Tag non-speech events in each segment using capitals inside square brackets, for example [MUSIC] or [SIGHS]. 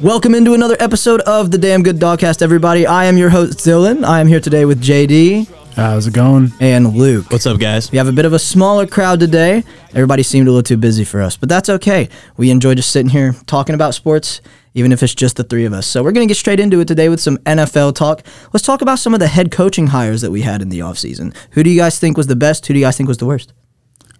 Welcome into another episode of the Damn Good Dogcast, everybody. I am your host, Dylan. I am here today with JD uh, How's it going? and Luke. What's up, guys? We have a bit of a smaller crowd today. Everybody seemed a little too busy for us, but that's okay. We enjoy just sitting here talking about sports, even if it's just the three of us. So we're going to get straight into it today with some NFL talk. Let's talk about some of the head coaching hires that we had in the offseason. Who do you guys think was the best? Who do you guys think was the worst?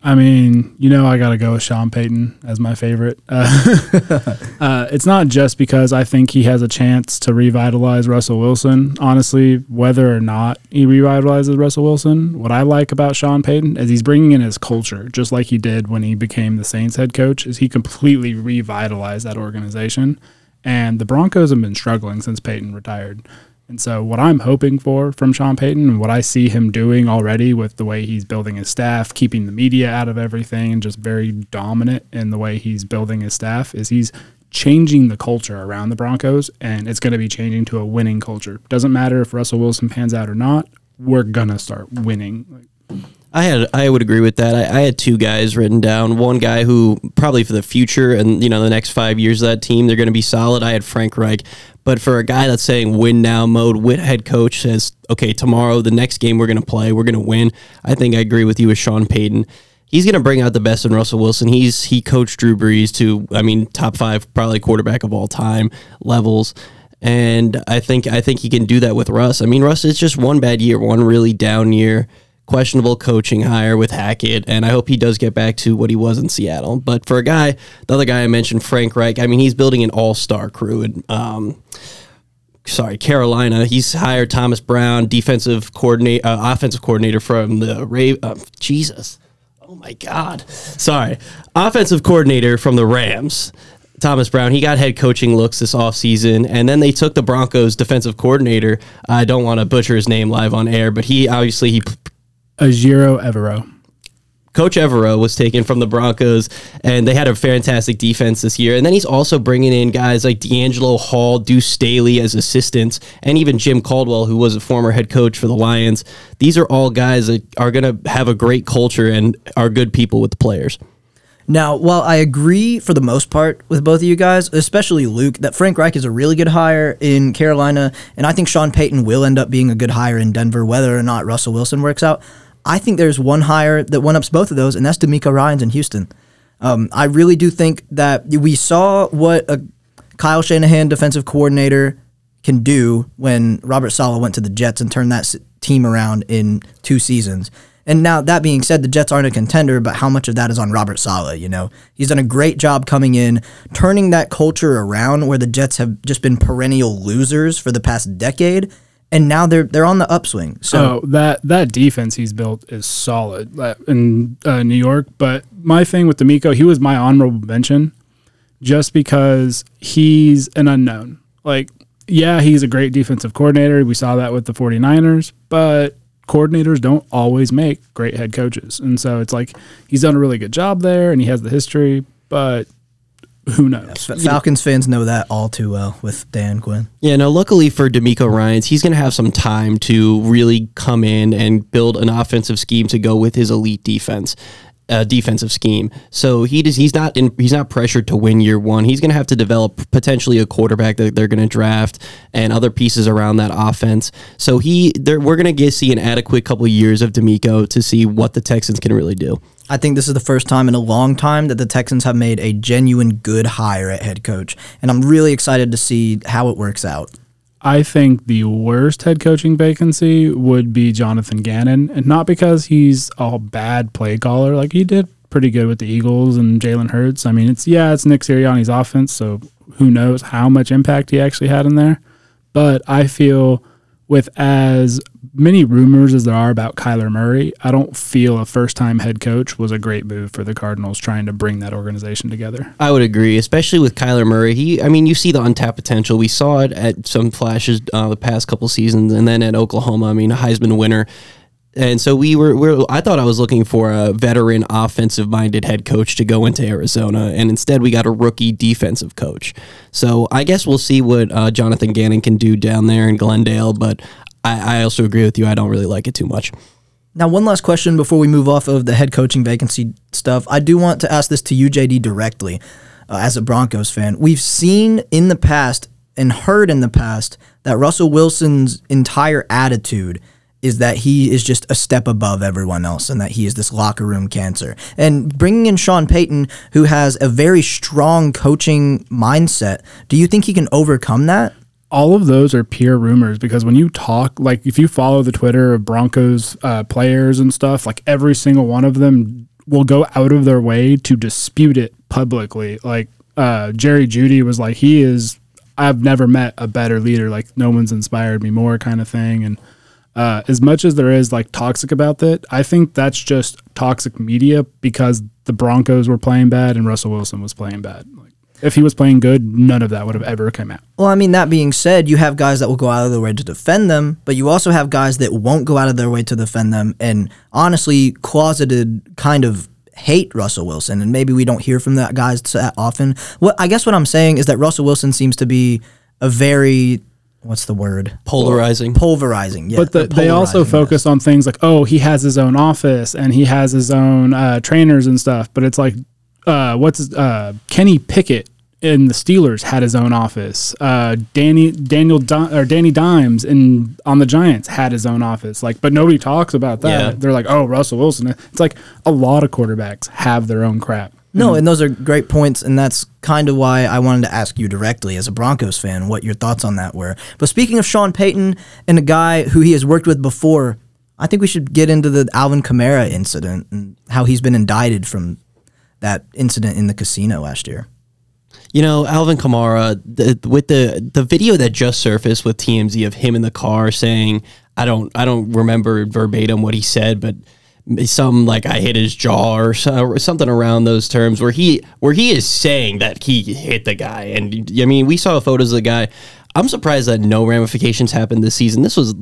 I mean, you know, I got to go with Sean Payton as my favorite. Uh, [LAUGHS] uh, it's not just because I think he has a chance to revitalize Russell Wilson. Honestly, whether or not he revitalizes Russell Wilson, what I like about Sean Payton is he's bringing in his culture, just like he did when he became the Saints head coach. Is he completely revitalized that organization? And the Broncos have been struggling since Payton retired. And so, what I'm hoping for from Sean Payton and what I see him doing already with the way he's building his staff, keeping the media out of everything, and just very dominant in the way he's building his staff is he's changing the culture around the Broncos, and it's going to be changing to a winning culture. Doesn't matter if Russell Wilson pans out or not, we're going to start winning. I had I would agree with that. I, I had two guys written down. One guy who probably for the future and you know the next five years of that team they're going to be solid. I had Frank Reich, but for a guy that's saying win now mode, win head coach says okay tomorrow the next game we're going to play we're going to win. I think I agree with you with Sean Payton. He's going to bring out the best in Russell Wilson. He's he coached Drew Brees to I mean top five probably quarterback of all time levels. And I think I think he can do that with Russ. I mean, Russ it's just one bad year, one really down year questionable coaching hire with Hackett, and I hope he does get back to what he was in Seattle. But for a guy, the other guy I mentioned, Frank Reich, I mean, he's building an all-star crew. And, um, sorry, Carolina. He's hired Thomas Brown, defensive coordinator, uh, offensive coordinator from the Ray. Uh, Jesus, oh my God, sorry, offensive coordinator from the Rams. Thomas Brown, he got head coaching looks this offseason, and then they took the Broncos defensive coordinator. I don't want to butcher his name live on air, but he obviously he Ejiro Evero. Coach Evero was taken from the Broncos, and they had a fantastic defense this year. And then he's also bringing in guys like DeAngelo Hall, Deuce Staley as assistants, and even Jim Caldwell, who was a former head coach for the Lions. These are all guys that are going to have a great culture and are good people with the players. Now, while I agree for the most part with both of you guys, especially Luke, that Frank Reich is a really good hire in Carolina, and I think Sean Payton will end up being a good hire in Denver, whether or not Russell Wilson works out. I think there's one hire that one ups both of those, and that's DeMeco Ryans in Houston. Um, I really do think that we saw what a Kyle Shanahan defensive coordinator can do when Robert Saleh went to the Jets and turned that team around in two seasons. And now that being said, the Jets aren't a contender, but how much of that is on Robert Saleh? You know, he's done a great job coming in, turning that culture around where the Jets have just been perennial losers for the past decade, and now they're they're on the upswing. So oh, that that defense he's built is solid in uh, New York. But my thing with DeMeco, he was my honorable mention, just because he's an unknown. Like, yeah, he's a great defensive coordinator. We saw that with the 49ers, but coordinators don't always make great head coaches. And so it's like he's done a really good job there and he has the history, but who knows? Yeah, Falcons fans know that all too well with Dan Quinn. Yeah, no, luckily for DeMeco Ryans, he's going to have some time to really come in and build an offensive scheme to go with his elite defense uh, defensive scheme. So he does, he's not in, he's not pressured to win year one. He's going to have to develop potentially a quarterback that they're going to draft and other pieces around that offense. So he we're going to see an adequate couple years of DeMeco to see what the Texans can really do. I think this is the first time in a long time that the Texans have made a genuine good hire at head coach, and I'm really excited to see how it works out. I think the worst head coaching vacancy would be Jonathan Gannon, and not because he's a bad play caller. Like he did pretty good with the Eagles and Jalen Hurts. I mean, it's yeah, it's Nick Sirianni's offense, so who knows how much impact he actually had in there. But I feel with as many rumors as there are about Kyler Murray, I don't feel a first time head coach was a great move for the Cardinals trying to bring that organization together. I would agree, especially with Kyler Murray. He, I mean, you see the untapped potential. We saw it at some flashes uh, the past couple seasons, and then at Oklahoma. I mean, a Heisman winner. And so we were, we I thought I was looking for a veteran offensive minded head coach to go into Arizona. And instead, we got a rookie defensive coach. So I guess we'll see what uh, Jonathan Gannon can do down there in Glendale. But I, I also agree with you. I don't really like it too much. Now, one last question before we move off of the head coaching vacancy stuff. I do want to ask this to you, JD, directly. uh, as a Broncos fan. We've seen in the past and heard in the past that Russell Wilson's entire attitude is that he is just a step above everyone else and that he is this locker room cancer. And bringing in Sean Payton, who has a very strong coaching mindset, do you think he can overcome that? All of those are pure rumors because when you talk, like if you follow the Twitter of Broncos uh, players and stuff, like every single one of them will go out of their way to dispute it publicly. Like uh, Jerry Jeudy was like, he is, I've never met a better leader. Like no one's inspired me more, kind of thing. And uh, as much as there is like toxic about that, I think that's just toxic media because the Broncos were playing bad and Russell Wilson was playing bad. Like, if he was playing good, none of that would have ever come out. Well, I mean, that being said, you have guys that will go out of their way to defend them, but you also have guys that won't go out of their way to defend them and honestly closeted kind of hate Russell Wilson. And maybe we don't hear from that guys that often. What I guess what I'm saying is that Russell Wilson seems to be a very what's the word Polarizing. pulverizing. Yeah, but the, they also polarizing, focus on things like, oh, he has his own office and he has his own uh, trainers and stuff. But it's like, uh, what's uh, Kenny Pickett in the Steelers had his own office. Uh, Danny Daniel Di- or Danny Dimes in on the Giants had his own office. Like, but nobody talks about that. Yeah. They're like, oh, Russell Wilson. It's like a lot of quarterbacks have their own crap. No, and those are great points, and that's kind of why I wanted to ask you directly as a Broncos fan what your thoughts on that were. But speaking of Sean Payton and a guy who he has worked with before, I think we should get into the Alvin Kamara incident and how he's been indicted from that incident in the casino last year. You know, Alvin Kamara, the, with the the video that just surfaced with TMZ of him in the car saying, "I don't, I don't remember verbatim what he said, but some like I hit his jaw or, or something around those terms," where he where he is saying that he hit the guy, and I mean, we saw photos of the guy. I'm surprised that no ramifications happened this season. This was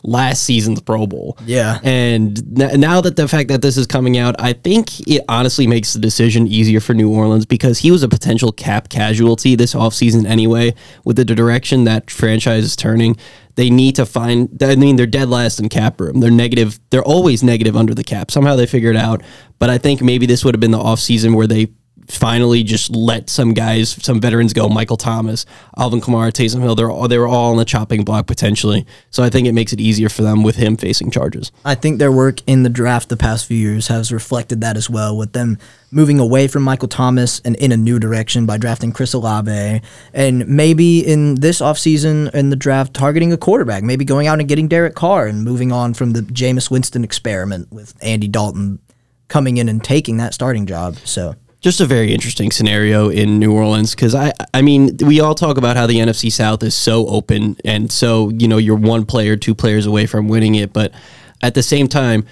[LAUGHS] last season's Pro Bowl. Yeah. And n- now that the fact that this is coming out, I think it honestly makes the decision easier for New Orleans because he was a potential cap casualty this offseason anyway. With the direction that franchise is turning, they need to find. I mean, they're dead last in cap room. They're negative. They're always negative under the cap. Somehow they figure it out. But I think maybe this would have been the offseason where they finally just let some guys, some veterans go. Michael Thomas, Alvin Kamara, Taysom Hill. They're all they were all on the chopping block potentially. So I think it makes it easier for them with him facing charges. I think their work in the draft the past few years has reflected that as well, with them moving away from Michael Thomas and in a new direction by drafting Chris Olave, and maybe in this offseason in the draft targeting a quarterback, maybe going out and getting Derek Carr and moving on from the Jameis Winston experiment with Andy Dalton coming in and taking that starting job. So just a very interesting scenario in New Orleans because I I mean we all talk about how the NFC South is so open and so you know you're one player two players away from winning it but at the same time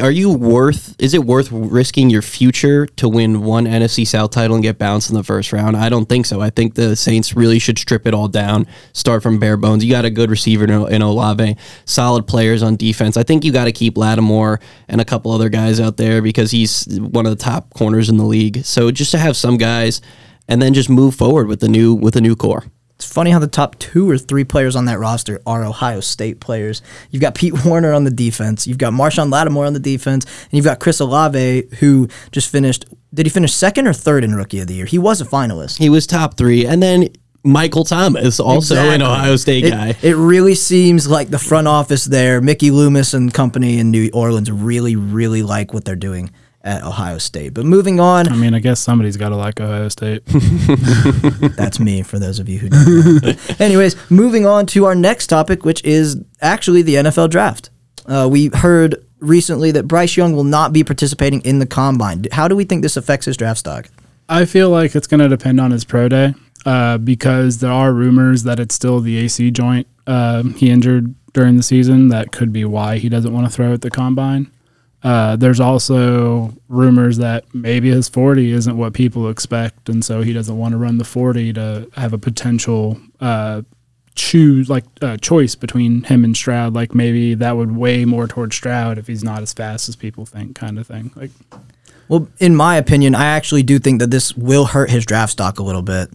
are you worth is it worth risking your future to win one NFC South title and get bounced in the first round? I don't think so. I think the Saints really should strip it all down, start from bare bones. You got a good receiver in, Olave, solid players on defense. I think you got to keep Lattimore and a couple other guys out there because he's one of the top corners in the league. So just to have some guys and then just move forward with the new with the new core. It's funny how the top two or three players on that roster are Ohio State players. You've got Pete [LAUGHS] Werner on the defense. You've got Marshon Lattimore on the defense, and you've got Chris Olave, who just finished. Did he finish second or third in Rookie of the Year? He was a finalist. He was top three, and then Michael Thomas, also an Ohio State It- guy. It really seems like the front office there, Mickey Loomis and company in New Orleans, really, really like what they're doing at Ohio State. But moving on, I mean, I guess somebody's got to like Ohio State. [LAUGHS] That's me, for those of you who don't know. [LAUGHS] Anyways, moving on to our next topic, which is actually the NFL draft. Uh, we heard recently that Bryce Young will not be participating in the combine. How do we think this affects his draft stock? I feel like it's going to depend on his pro day uh, because there are rumors that it's still the AC joint uh, he injured during the season. That could be why he doesn't want to throw at the combine. Uh, there's also rumors that maybe his 40 isn't what people expect, and so he doesn't want to run the 40 to have a potential uh, choose like uh, choice between him and Stroud. Like maybe that would weigh more towards Stroud if he's not as fast as people think, kind of thing. Like Well, in my opinion, I actually do think that this will hurt his draft stock a little bit.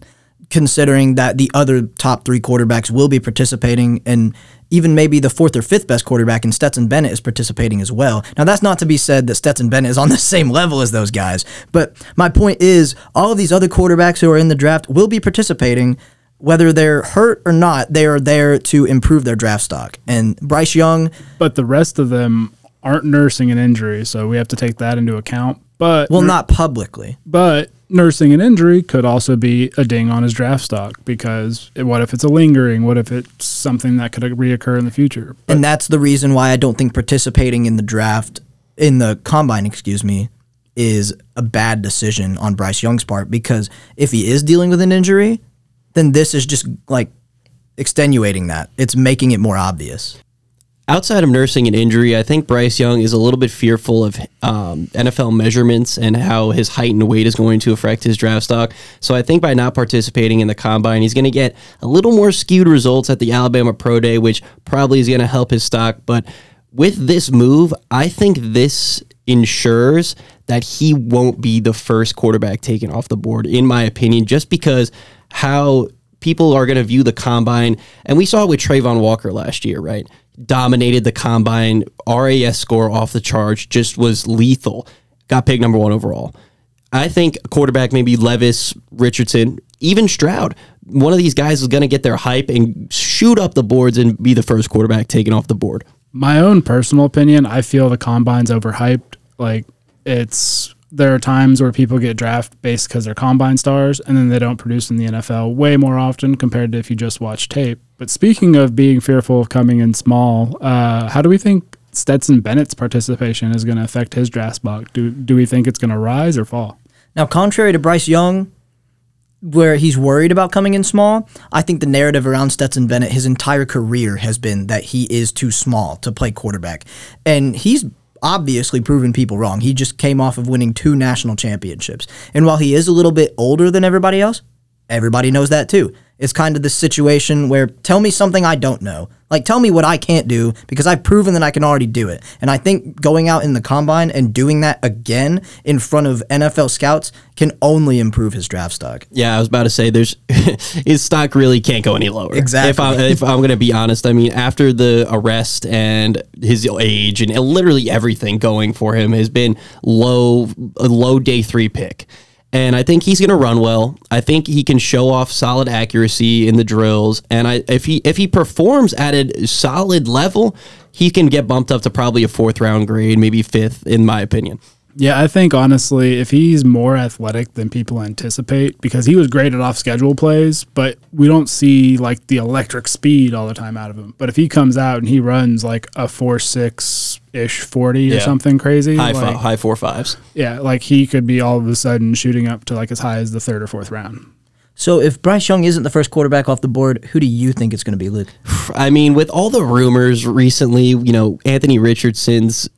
Considering that the other top three quarterbacks will be participating and even maybe the fourth or fifth best quarterback in Stetson Bennett is participating as well. Now, that's not to be said that Stetson Bennett is on the [LAUGHS] same level as those guys, but my point is all of these other quarterbacks who are in the draft will be participating. Whether they're hurt or not, they are there to improve their draft stock. And Bryce Young, But the rest of them aren't nursing an injury, so we have to take that into account. But well, not publicly. but nursing an injury could also be a ding on his draft stock because what if it's a lingering? What if it's something that could reoccur in the future? But and that's the reason why I don't think participating in the draft, in the combine, excuse me, is a bad decision on Bryce Young's part because if he is dealing with an injury, then this is just like extenuating that. It's making it more obvious. Outside of nursing an injury, I think Bryce Young is a little bit fearful of um, NFL measurements and how his height and weight is going to affect his draft stock. So I think by not participating in the combine, he's going to get a little more skewed results at the Alabama Pro Day, which probably is going to help his stock. But with this move, I think this ensures that he won't be the first quarterback taken off the board, in my opinion, just because how people are going to view the combine. And we saw it with Travon Walker last year, right? Dominated the combine, RAS score off the charge, just was lethal. Got picked number one overall. I think quarterback, maybe Levis, Richardson, even Stroud, one of these guys is going to get their hype and shoot up the boards and be the first quarterback taken off the board. my own personal opinion, I feel the combine's overhyped. Like it's there are times where people get draft based because they're combine stars and then they don't produce in the NFL way more often compared to if you just watch tape. But speaking of being fearful of coming in small, uh, how do we think Stetson Bennett's participation is going to affect his draft stock? Do do we think it's going to rise or fall? Now, contrary to Bryce Young, where he's worried about coming in small, I think the narrative around Stetson Bennett his entire career has been that he is too small to play quarterback. And he's obviously proven people wrong. He just came off of winning two national championships. And while he is a little bit older than everybody else, everybody knows that too. It's kind of this situation where tell me something I don't know. Like tell me what I can't do because I've proven that I can already do it. And I think going out in the combine and doing that again in front of NFL scouts can only improve his draft stock. Yeah, I was about to say there's [LAUGHS] his stock really can't go any lower. Exactly. If I'm if I'm gonna be honest, I mean after the arrest and his age and literally everything going for him has been low a low day three pick. And I think he's going to run well. I think he can show off solid accuracy in the drills. And I, if he if he performs at a solid level, he can get bumped up to probably a fourth round grade, maybe fifth, in my opinion. Yeah, I think honestly, if he's more athletic than people anticipate, because he was great at off schedule plays, but we don't see like the electric speed all the time out of him. But if he comes out and he runs like a four six ish forty or something crazy, High like, fi- high four fives. yeah, like he could be all of a sudden shooting up to like as high as the third or fourth round. So if Bryce Young isn't the first quarterback off the board, who do you think it's going to be, Luke? [SIGHS] I mean, with all the rumors recently, you know, Anthony Richardson's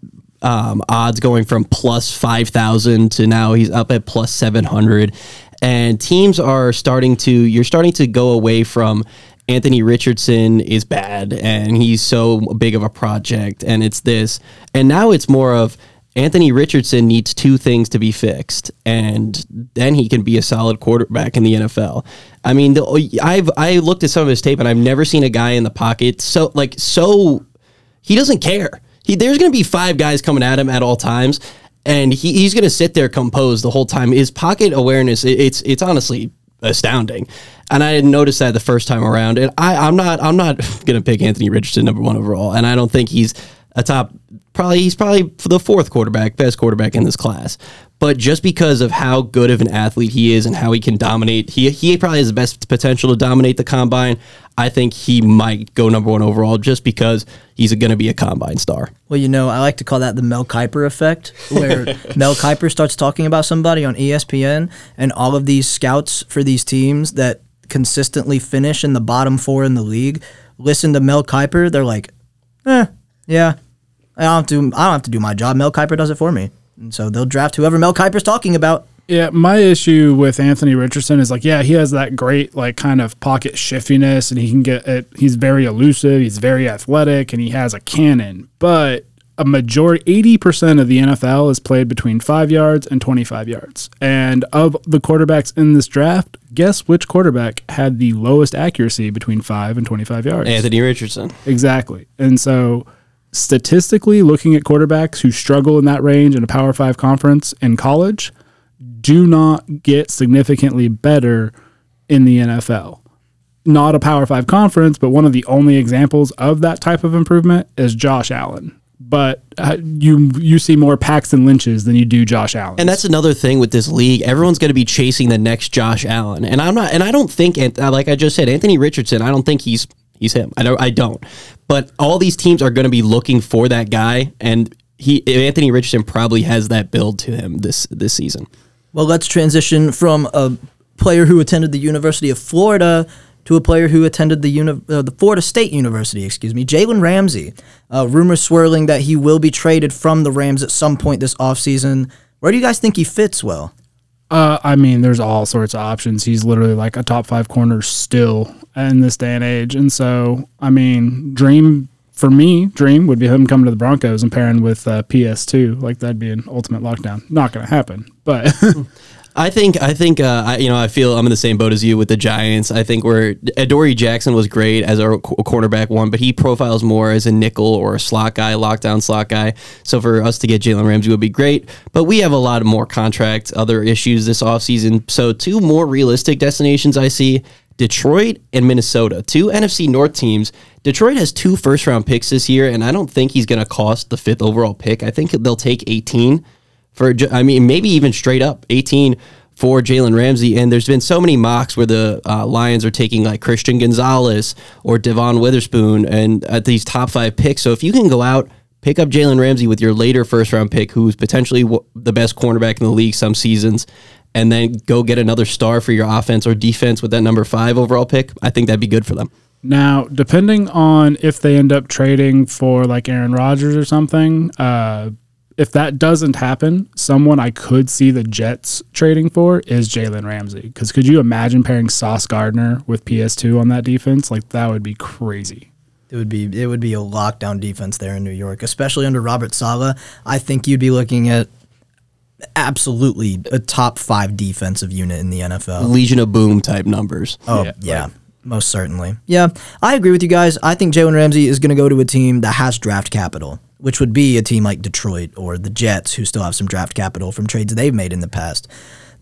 um, odds going from plus 5,000 to now he's up at plus 700. And teams are starting to, you're starting to go away from Anthony Richardson is bad and he's so big of a project and it's this. And now it's more of, Anthony Richardson needs two things to be fixed, and then he can be a solid quarterback in the NFL. I mean, the, I've I looked at some of his tape, and I've never seen a guy in the pocket so like so he doesn't care. He there's going to be five guys coming at him at all times, and he, he's going to sit there composed the whole time. His pocket awareness, it, it's it's honestly astounding. And I didn't notice that the first time around. And I, I'm not I'm not [LAUGHS] going to pick Anthony Richardson number one overall, and I don't think he's a top. Probably he's probably the fourth quarterback, best quarterback in this class. But just because of how good of an athlete he is and how he can dominate, he he probably has the best potential to dominate the combine. I think he might go number one overall just because he's going to be a combine star. Well, you know, I like to call that the Mel Kiper effect, where [LAUGHS] Mel Kiper starts talking about somebody on ESPN, and all of these scouts for these teams that consistently finish in the bottom four in the league listen to Mel Kiper. They're like, eh, yeah, I don't have to. I don't have to do my job. Mel Kiper does it for me, and so they'll draft whoever Mel Kiper's talking about. Yeah, my issue with Anthony Richardson is like, yeah, he has that great like kind of pocket shiftiness, and he can get it. He's very elusive. He's very athletic, and he has a cannon. But a majority, 80% of the NFL is played between five yards and 25 yards. And of the quarterbacks in this draft, guess which quarterback had the lowest accuracy between five and 25 yards? Anthony Richardson. Exactly. And so, statistically, looking at quarterbacks who struggle in that range in a Power Five conference in college do not get significantly better in the NFL. Not a Power Five conference, but one of the only examples of that type of improvement is Josh Allen. But uh, you you see more Paxton Lynch's than you do Josh Allen. And that's another thing with this league. Everyone's going to be chasing the next Josh Allen, and I'm not. And I don't think, like I just said, Anthony Richardson. I don't think he's he's him. I don't. I don't. But all these teams are going to be looking for that guy, and he Anthony Richardson probably has that build to him this this season. Well, let's transition from a player who attended the University of Florida to a player who attended the uni- uh, the Florida State University, excuse me, Jalen Ramsey. Uh, rumors swirling that he will be traded from the Rams at some point this offseason. Where do you guys think he fits well? Uh, I mean, there's all sorts of options. He's literally like a top five corner still in this day and age. And so, I mean, dream for me, dream would be him coming to the Broncos and pairing with uh, PS2. Like that'd be an ultimate lockdown. Not going to happen, but [LAUGHS] [LAUGHS] I think I think uh, I, you know I feel I'm in the same boat as you with the Giants. I think where Adoree Jackson was great as our cornerback one, but he profiles more as a nickel or a slot guy, lockdown slot guy. So for us to get Jalen Ramsey would be great, but we have a lot of more contract other issues this offseason. So two more realistic destinations I see. Detroit and Minnesota, two NFC North teams. Detroit has two first round picks this year, and I don't think he's going to cost the fifth overall pick. I think they'll take 18 for I mean maybe even straight up 18 for Jalen Ramsey. And there's been so many mocks where the uh, Lions are taking like Christian Gonzalez or Devon Witherspoon and at these top five picks. So if you can go out pick up Jalen Ramsey with your later first round pick, who's potentially the best cornerback in the league some seasons. And then go get another star for your offense or defense with that number five overall pick. I think that'd be good for them. now depending on if they end up trading for like Aaron Rodgers or something, uh, if that doesn't happen, someone I could see the Jets trading for is Jalen Ramsey. Because could you imagine pairing Sauce Gardner with PS2 on that defense? Like that would be crazy. It would be it would be a lockdown defense there in New York, especially under Robert Saleh. I think you'd be looking at absolutely a top five defensive unit in the NFL. Legion of Boom type numbers. Oh Yeah, yeah, most certainly. Yeah, I agree with you guys. I think Jalen Ramsey is going to go to a team that has draft capital, which would be a team like Detroit or the Jets, who still have some draft capital from trades they've made in the past.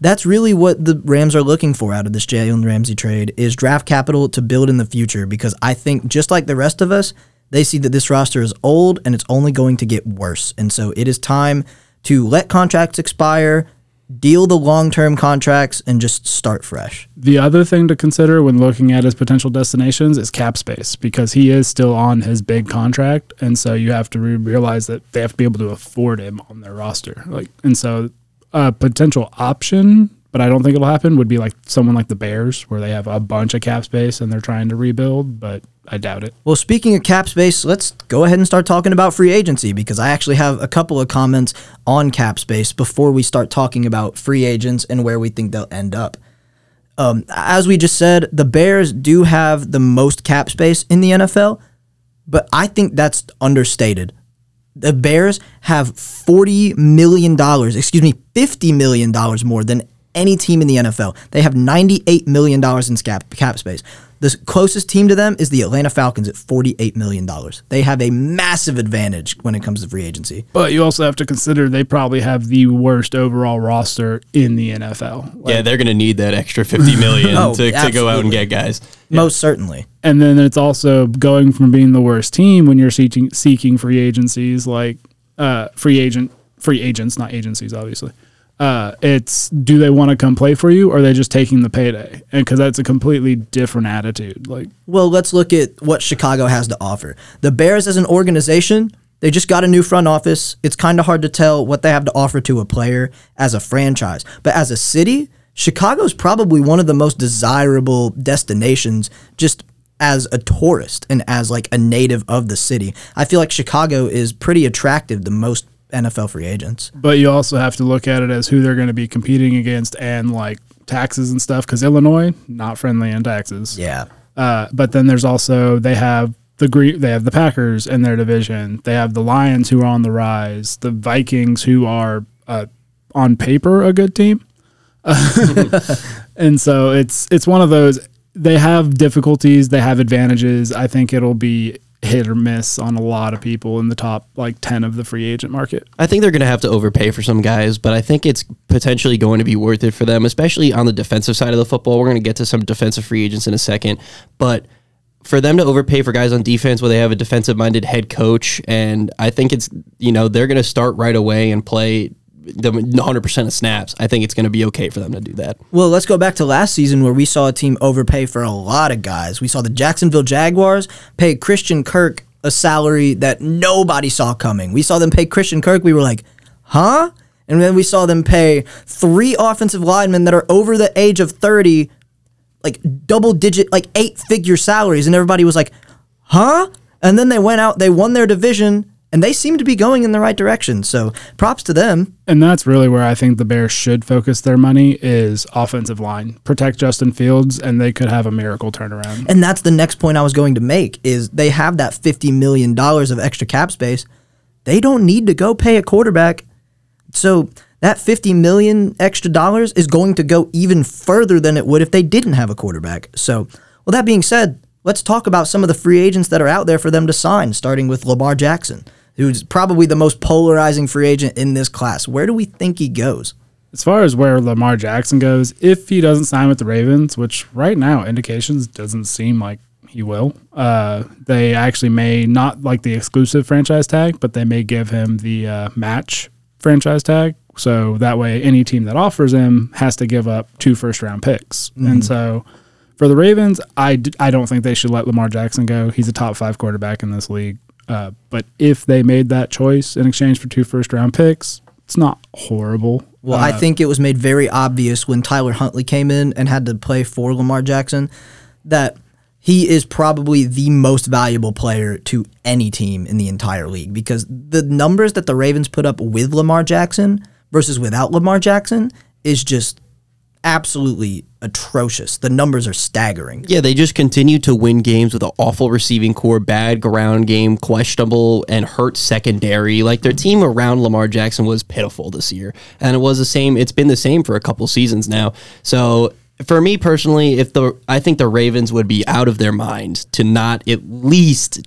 That's really what the Rams are looking for out of this Jalen Ramsey trade is draft capital to build in the future. Because I think just like the rest of us, they see that this roster is old and it's only going to get worse. And so it is time to let contracts expire, deal the long term contracts, and just start fresh. The other thing to consider when looking at his potential destinations is cap space because he is still on his big contract, and so you have to re- realize that they have to be able to afford him on their roster. Like, and so a potential option, but I don't think it'll happen, would be like someone like the Bears, where they have a bunch of cap space and they're trying to rebuild, but I doubt it. Well, speaking of cap space, let's go ahead and start talking about free agency because I actually have a couple of comments on cap space before we start talking about free agents and where we think they'll end up. Um, as we just said, the Bears do have the most cap space in the NFL, but I think that's understated. The Bears have $40 million, excuse me, $50 million more than any team in the NFL. They have $98 million in cap, cap space. The closest team to them is the Atlanta Falcons at $48 million. They have a massive advantage when it comes to free agency. But you also have to consider they probably have the worst overall roster in the NFL. Like, yeah, they're going to need that extra 50 million [LAUGHS] Oh, to, to go out and get guys. Most certainly. and then it's also going from being the worst team when you're seeking seeking free agencies like uh, free agent free agents, not agencies, obviously. Uh, it's do they want to come play for you, or are they just taking the payday? And because that's a completely different attitude. Like Well, let's look at what Chicago has to offer. The Bears, as an organization, they just got a new front office. It's kind of hard to tell what they have to offer to a player as a franchise. But as a city, Chicago's probably one of the most desirable destinations just as a tourist and as like a native of the city. I feel like Chicago is pretty attractive to most NFL free agents. But you also have to look at it as who they're going to be competing against and like taxes and stuff. Because Illinois, not friendly on taxes. Yeah. Uh, but then there's also they have the Gre- they have the Packers in their division. They have the Lions who are on the rise. The Vikings who are uh, on paper a good team. [LAUGHS] and so it's it's one of those they have difficulties, they have advantages. I think it'll be hit or miss on a lot of people in the top like 10 of the free agent market. I think they're going to have to overpay for some guys, but I think it's potentially going to be worth it for them, especially on the defensive side of the football. We're going to get to some defensive free agents in a second, but for them to overpay for guys on defense where they have a defensive minded head coach, and I think it's, you know, they're going to start right away and play the 100% of snaps. I think it's going to be okay for them to do that. Well, let's go back to last season where we saw a team overpay for a lot of guys. We saw the Jacksonville Jaguars pay Christian Kirk a salary that nobody saw coming. We saw them pay Christian Kirk. We were like, huh? And then we saw them pay three offensive linemen that are over the age of 30, like double digit, like eight figure salaries. And everybody was like, huh? And then they went out, they won their division, and they seem to be going in the right direction. So props to them. And that's really where I think the Bears should focus their money is offensive line. Protect Justin Fields and they could have a miracle turnaround. And that's the next point I was going to make is they have that 50 million dollars of extra cap space. They don't need to go pay a quarterback. So that 50 million extra dollars is going to go even further than it would if they didn't have a quarterback. So, well that being said, let's talk about some of the free agents that are out there for them to sign, starting with Lamar Jackson who's probably the most polarizing free agent in this class. Where do we think he goes? As far as where Lamar Jackson goes, if he doesn't sign with the Ravens, which right now indications doesn't seem like he will, uh, they actually may not like the exclusive franchise tag, but they may give him the uh, match franchise tag. So that way, any team that offers him has to give up two first round picks. Mm-hmm. And so for the Ravens, I d- I don't think they should let Lamar Jackson go. He's a top five quarterback in this league. Uh, but if they made that choice in exchange for two first round picks, it's not horrible. Well, uh, I think it was made very obvious when Tyler Huntley came in and had to play for Lamar Jackson that he is probably the most valuable player to any team in the entire league because the numbers that the Ravens put up with Lamar Jackson versus without Lamar Jackson is just absolutely atrocious. The numbers are staggering. Yeah, they just continue to win games with an awful receiving corps, bad ground game, questionable and hurt secondary. Like their team around Lamar Jackson was pitiful this year. And it was the same it's been the same for a couple seasons now. So for me personally, if the I think the Ravens would be out of their mind to not at least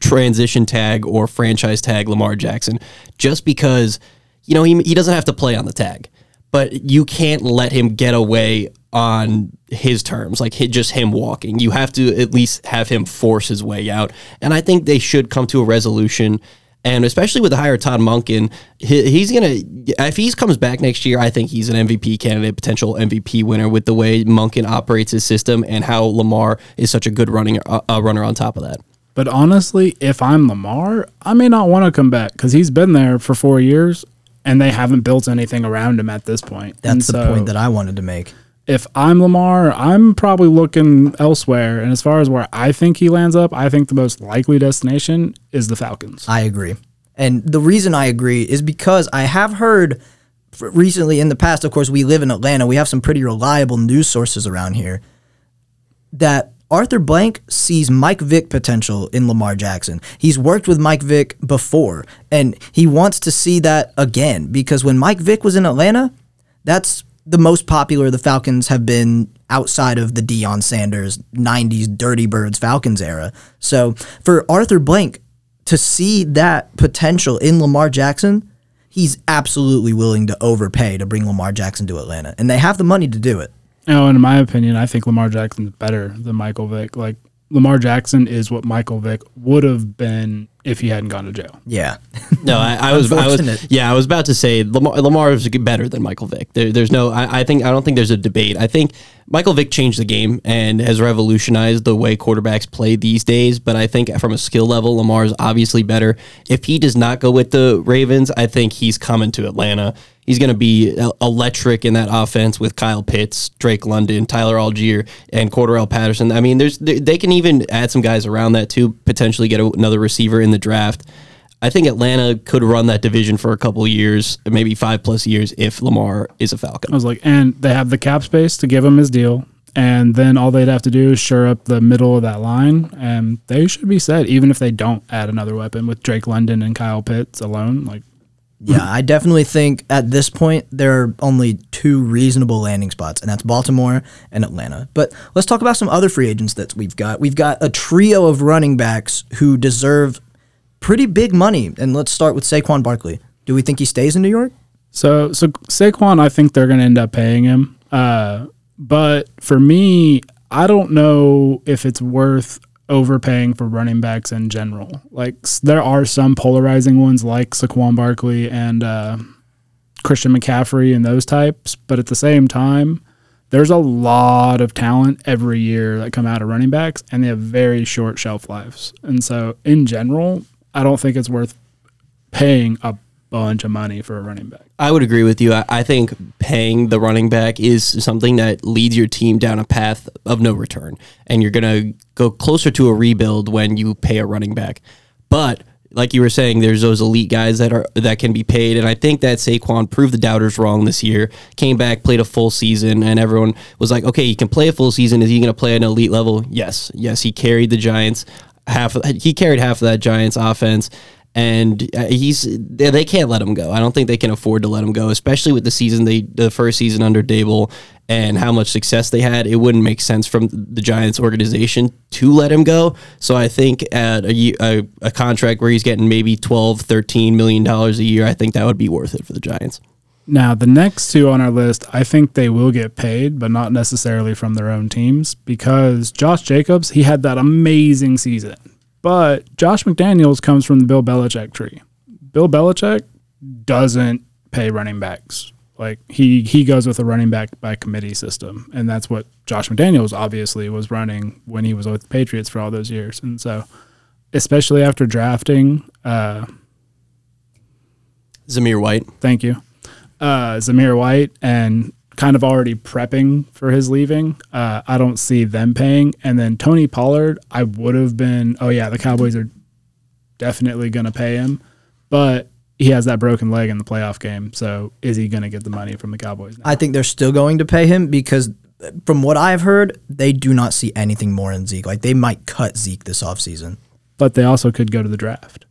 transition tag or franchise tag Lamar Jackson just because you know he, he doesn't have to play on the tag but you can't let him get away on his terms, like just him walking. You have to at least have him force his way out. And I think they should come to a resolution. And especially with the hire Todd Monken, he's gonna if he comes back next year, I think he's an MVP candidate, potential MVP winner with the way Monken operates his system and how Lamar is such a good running uh, runner on top of that. But honestly, if I'm Lamar, I may not want to come back because he's been there for four years and they haven't built anything around him at this point. That's and the so point that I wanted to make. If I'm Lamar, I'm probably looking elsewhere. And as far as where I think he lands up, I think the most likely destination is the Falcons. I agree. And the reason I agree is because I have heard recently in the past, of course, we live in Atlanta, we have some pretty reliable news sources around here that Arthur Blank sees Mike Vick potential in Lamar Jackson. He's worked with Mike Vick before, and he wants to see that again because when Mike Vick was in Atlanta, that's the most popular the Falcons have been outside of the Deion Sanders 90s Dirty Birds Falcons era. So for Arthur Blank to see that potential in Lamar Jackson, he's absolutely willing to overpay to bring Lamar Jackson to Atlanta. And they have the money to do it. Oh, in my opinion, I think Lamar Jackson's better than Michael Vick. Like Lamar Jackson is what Michael Vick would have been if he hadn't gone to jail. Yeah. no, I, I was, I was, yeah, I was about to say Lamar, Lamar is better than Michael Vick. There, there's no, I, I, think, I don't think there's a debate. I think Michael Vick changed the game and has revolutionized the way quarterbacks play these days. But I think from a skill level, Lamar is obviously better. If he does not go with the Ravens, I think he's coming to Atlanta. He's going to be electric in that offense with Kyle Pitts, Drake London, Tyler Allgeier, and Cordarrelle Patterson. I mean, there's they can even add some guys around that too. Potentially get another receiver in the draft. I think Atlanta could run that division for a couple years, maybe five plus years, if Lamar is a Falcon. I was like, and they have the cap space to give him his deal, and then all they'd have to do is shore up the middle of that line, and they should be set. Even if they don't add another weapon with Drake London and Kyle Pitts alone, like Yeah, I definitely think at this point there are only two reasonable landing spots, and that's Baltimore and Atlanta. But let's talk about some other free agents that we've got. We've got a trio of running backs who deserve pretty big money, and let's start with Saquon Barkley. Do we think he stays in New York? So so Saquon, I think they're going to end up paying him. Uh, but for me, I don't know if it's worth overpaying for running backs in general. Like there are some polarizing ones like Saquon Barkley and uh, Christian McCaffrey and those types, but at the same time, there's a lot of talent every year that come out of running backs, and they have very short shelf lives. And so, in general, I don't think it's worth paying a bunch of money for a running back. I would agree with you. I, I think paying the running back is something that leads your team down a path of no return, and you're gonna go closer to a rebuild when you pay a running back. But like you were saying, there's those elite guys that are that can be paid, and I think that Saquon proved the doubters wrong this year. Came back, played a full season, and everyone was like, "Okay, he can play a full season. Is he going to play at an elite level?" Yes, yes, he carried the Giants half. He carried half of that Giants offense and uh, he's they, they can't let him go. I don't think they can afford to let him go, especially with the season they the first season under Daboll and how much success they had. It wouldn't make sense from the Giants organization to let him go. So I think at a, a, a contract where he's getting maybe 12, 13 million dollars a year, I think that would be worth it for the Giants. Now, the next two on our list, I think they will get paid, but not necessarily from their own teams because Josh Jacobs, he had that amazing season. But Josh McDaniels comes from the Bill Belichick tree. Bill Belichick doesn't pay running backs. Like he he goes with a running back by committee system, and that's what Josh McDaniels obviously was running when he was with the Patriots for all those years. And so, especially after drafting, uh, Zamir White. thank you, uh, Zamir White, and kind of already prepping for his leaving. Uh, I don't see them paying. And then Tony Pollard, I would have been, oh, yeah, the Cowboys are definitely going to pay him, but he has that broken leg in the playoff game. So is he going to get the money from the Cowboys now? I think they're still going to pay him because, from what I've heard, they do not see anything more in Zeke. Like they might cut Zeke this offseason. but they also could go to the draft.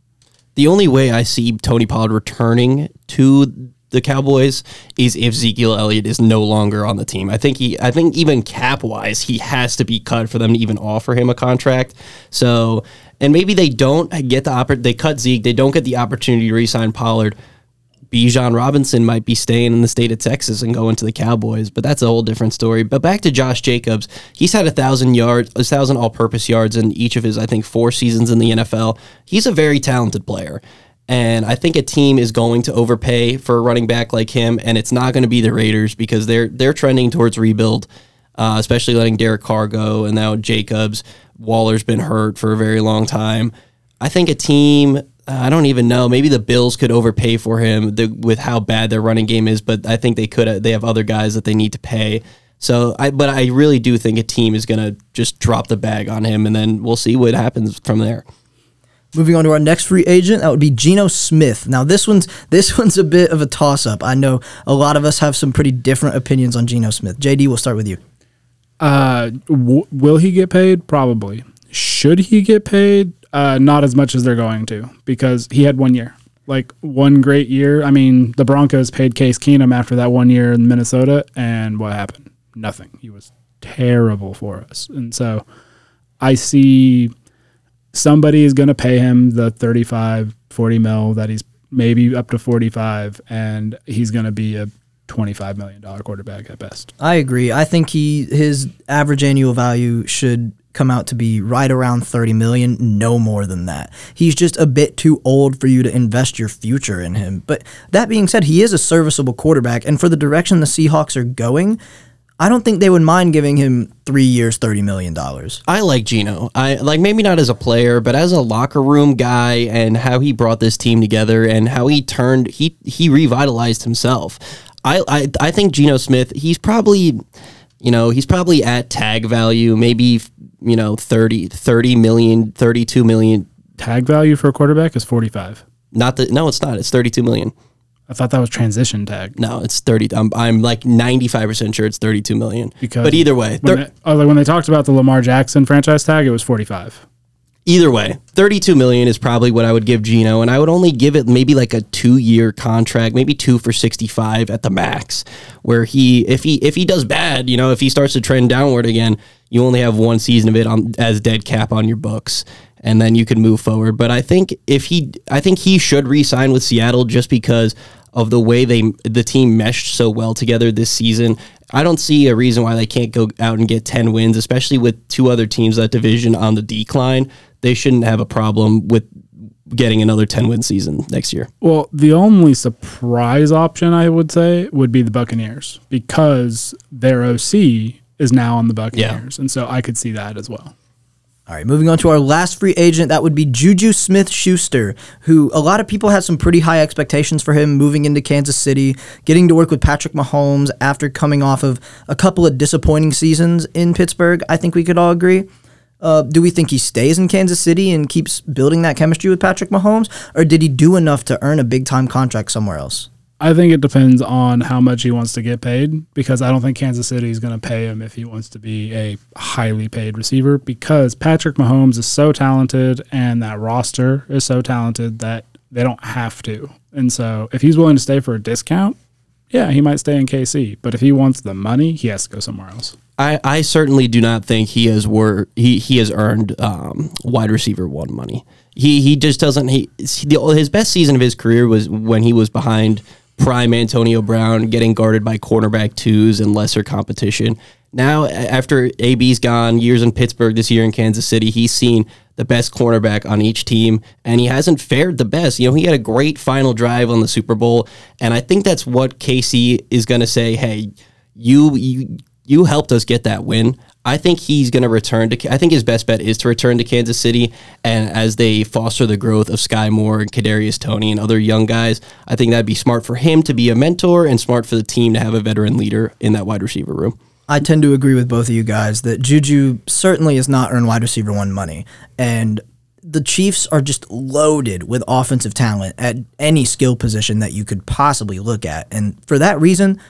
The only way I see Tony Pollard returning to the Cowboys is if Ezekiel Elliott is no longer on the team. I think he I think even cap wise, he has to be cut for them to even offer him a contract. So and maybe they don't get the oppor- they cut Zeke, they don't get the opportunity to re-sign Pollard. Bijan Robinson might be staying in the state of Texas and going to the Cowboys, but that's a whole different story. But back to Josh Jacobs, he's had a thousand yards, a thousand all-purpose yards in each of his, I think, four seasons in the NFL. He's a very talented player, and I think a team is going to overpay for a running back like him, and it's not going to be the Raiders because they're they're trending towards rebuild, uh, especially letting Derek Carr go and now Jacobs. Waller's been hurt for a very long time. I think a team. I don't even know. Maybe the Bills could overpay for him the, with how bad their running game is, but I think they could. They have other guys that they need to pay. So, I but I really do think a team is going to just drop the bag on him, and then we'll see what happens from there. Moving on to our next free agent, that would be Geno Smith. Now this one's this [LAUGHS] one's a bit of a toss up. I know a lot of us have some pretty different opinions on Geno Smith. JD, we'll start with you. Uh, w- will he get paid? Probably. Should he get paid? Uh, not as much as they're going to because he had one year, like one great year. I mean, the Broncos paid Case Keenum after that one year in Minnesota, and what happened? Nothing. He was terrible for us, and so I see somebody is going to pay him the 35, 40 mil that he's maybe up to 45, and he's going to be a $25 million quarterback at best. I agree. I think he his average annual value should come out to be right around 30 million, no more than that. He's just a bit too old for you to invest your future in him. But that being said, he is a serviceable quarterback and for the direction the Seahawks are going, I don't think they would mind giving him 3 years 30 million dollars. I like Geno. I like maybe not as a player, but as a locker room guy and how he brought this team together and how he turned he he revitalized himself. I I, I think Geno Smith, he's probably you know, he's probably at tag value, maybe you know, 30 30 million, 32 million. Tag value for a quarterback is 45. Not the no, it's not. It's 32 million. I thought that was transition tag. No, it's 30. I'm, I'm like 95% sure it's 32 million. Because but either way, When thir- they, oh, like when they talked about the Lamar Jackson franchise tag, it was 45. either way, 32 million is probably what I would give Geno and I would only give it maybe like a 2-year contract, maybe 2 for 65 at the max, where he if he if he does bad, you know, if he starts to trend downward again, you only have one season of it on as dead cap on your books. And then you can move forward. But I think if he, I think he should re-sign with Seattle just because of the way they the team meshed so well together this season. I don't see a reason why they can't go out and get 10 wins, especially with two other teams that division on the decline. They shouldn't have a problem with getting another 10 win season next year. Well, the only surprise option I would say would be the Buccaneers because their OC is now on the Buccaneers. And so I could see that as well. All right, moving on to our last free agent, that would be Juju Smith Schuster, who a lot of people had some pretty high expectations for him moving into Kansas City, getting to work with Patrick Mahomes after coming off of a couple of disappointing seasons in Pittsburgh. I think we could all agree. Uh, do we think he stays in Kansas City and keeps building that chemistry with Patrick Mahomes, or did he do enough to earn a big time contract somewhere else? I think it depends on how much he wants to get paid because I don't think Kansas City is going to pay him if he wants to be a highly paid receiver because Patrick Mahomes is so talented and that roster is so talented that they don't have to. And so if he's willing to stay for a discount, yeah, he might stay in KC. But if he wants the money, he has to go somewhere else. I, I certainly do not think he has wor- he he has earned um, wide receiver one money. He he just doesn't. He his best season of his career was when he was behind prime Antonio Brown, getting guarded by cornerback twos and lesser competition. Now, after AB's gone, years in Pittsburgh, this year in Kansas City, he's seen the best cornerback on each team, and he hasn't fared the best. You know, he had a great final drive on the Super Bowl, and I think that's what KC is going to say. Hey, you you you helped us get that win. I think he's going to return to. I think his best bet is to return to Kansas City, and as they foster the growth of Sky Moore and Kadarius Toney and other young guys, I think that'd be smart for him to be a mentor and smart for the team to have a veteran leader in that wide receiver room. I tend to agree with both of you guys that Juju certainly has not earned wide receiver one money. And the Chiefs are just loaded with offensive talent at any skill position that you could possibly look at. And for that reason,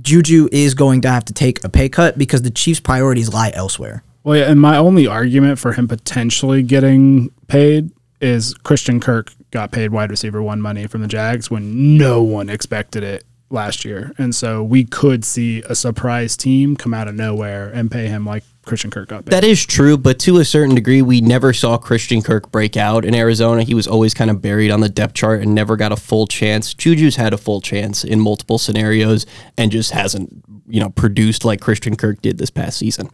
Juju is going to have to take a pay cut because the Chiefs' priorities lie elsewhere. Well, yeah, and my only argument for him potentially getting paid is Christian Kirk got paid wide receiver one money from the Jags when no one expected it last year. And so we could see a surprise team come out of nowhere and pay him like Christian Kirk got paid. That is true, but to a certain degree, we never saw Christian Kirk break out in Arizona. He was always kind of buried on the depth chart and never got a full chance. Juju's had a full chance in multiple scenarios and just hasn't, you know, produced like Christian Kirk did this past season.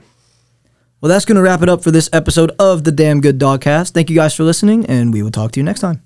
Well, that's going to wrap it up for this episode of the Damn Good Dogcast. Thank you guys for listening, and we will talk to you next time.